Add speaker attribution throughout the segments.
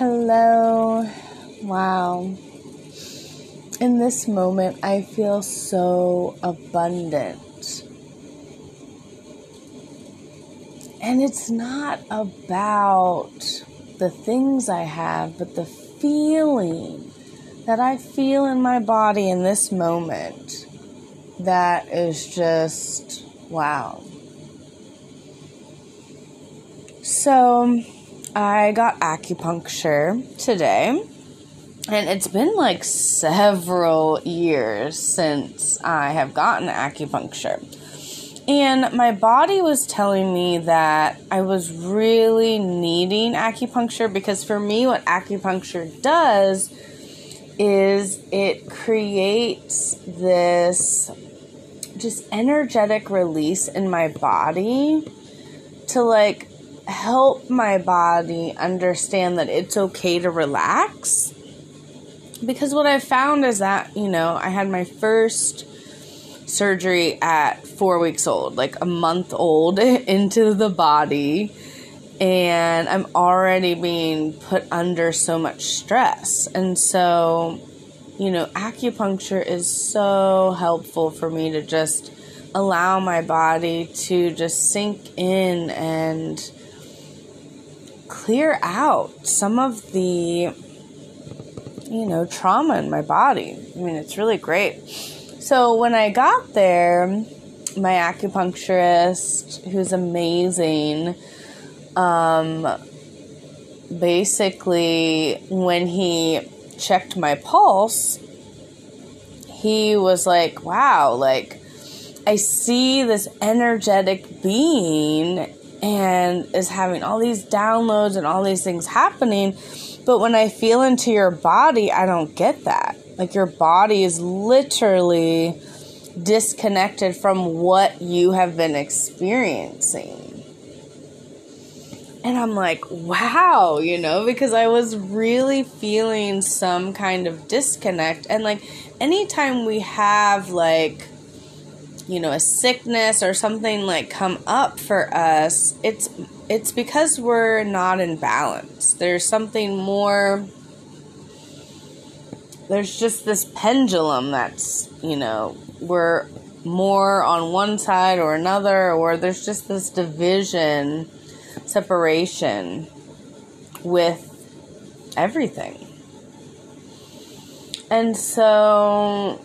Speaker 1: Hello. Wow. In this moment, I feel so abundant. And it's not about the things I have, but the feeling that I feel in my body in this moment that is just wow. So, I got acupuncture today, and it's been like several years since I have gotten acupuncture. And my body was telling me that I was really needing acupuncture because for me, what acupuncture does is it creates this just energetic release in my body to like help my body understand that it's okay to relax. Because what I found is that, you know, I had my first surgery at four weeks old, like a month old into the body. And I'm already being put under so much stress. And so, you know, acupuncture is so helpful for me to just allow my body to just sink in and clear out some of the you know trauma in my body. I mean, it's really great. So when I got there, my acupuncturist, who's amazing, um, basically when he checked my pulse, he was like, "Wow, like I see this energetic being and is having all these downloads and all these things happening. But when I feel into your body, I don't get that. Like your body is literally disconnected from what you have been experiencing. And I'm like, wow, you know, because I was really feeling some kind of disconnect. And like, anytime we have like you know a sickness or something like come up for us it's it's because we're not in balance. There's something more there's just this pendulum that's you know we're more on one side or another or there's just this division separation with everything. And so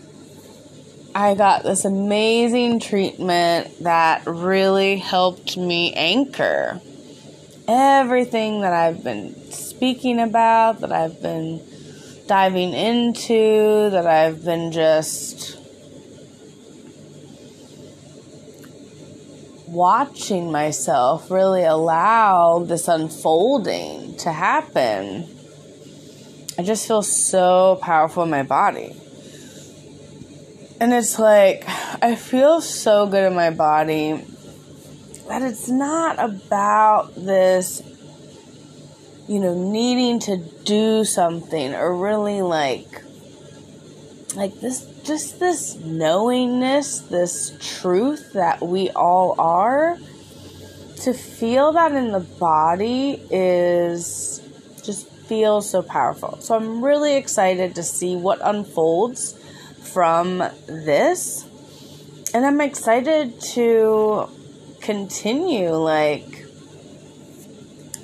Speaker 1: I got this amazing treatment that really helped me anchor everything that I've been speaking about, that I've been diving into, that I've been just watching myself really allow this unfolding to happen. I just feel so powerful in my body. And it's like, I feel so good in my body that it's not about this, you know, needing to do something or really like, like this, just this knowingness, this truth that we all are. To feel that in the body is just feels so powerful. So I'm really excited to see what unfolds from this. And I'm excited to continue like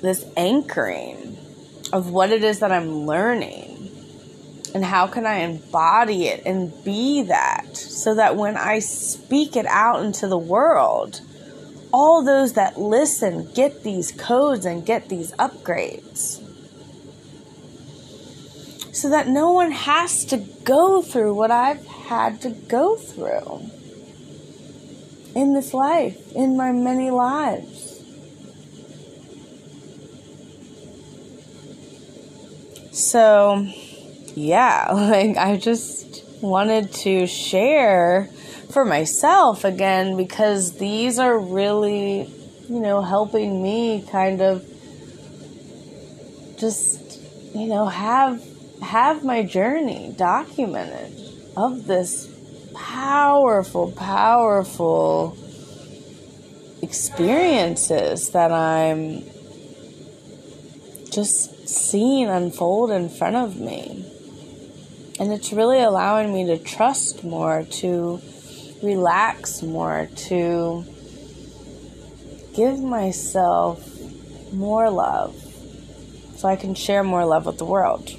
Speaker 1: this anchoring of what it is that I'm learning and how can I embody it and be that so that when I speak it out into the world, all those that listen get these codes and get these upgrades so that no one has to go through what I've had to go through in this life, in my many lives. So, yeah, like I just wanted to share for myself again because these are really, you know, helping me kind of just, you know, have have my journey documented of this powerful, powerful experiences that I'm just seeing unfold in front of me. And it's really allowing me to trust more, to relax more, to give myself more love so I can share more love with the world.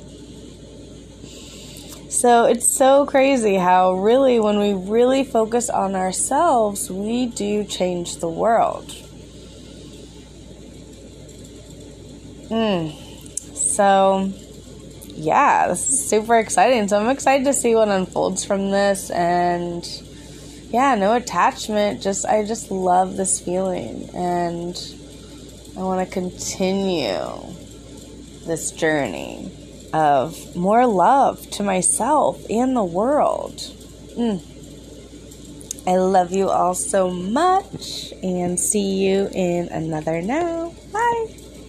Speaker 1: So it's so crazy how, really, when we really focus on ourselves, we do change the world. Hmm. So, yeah, this is super exciting. So, I'm excited to see what unfolds from this. And, yeah, no attachment. Just, I just love this feeling. And I want to continue this journey of more love to myself and the world. Mm. I love you all so much and see you in another now. Bye.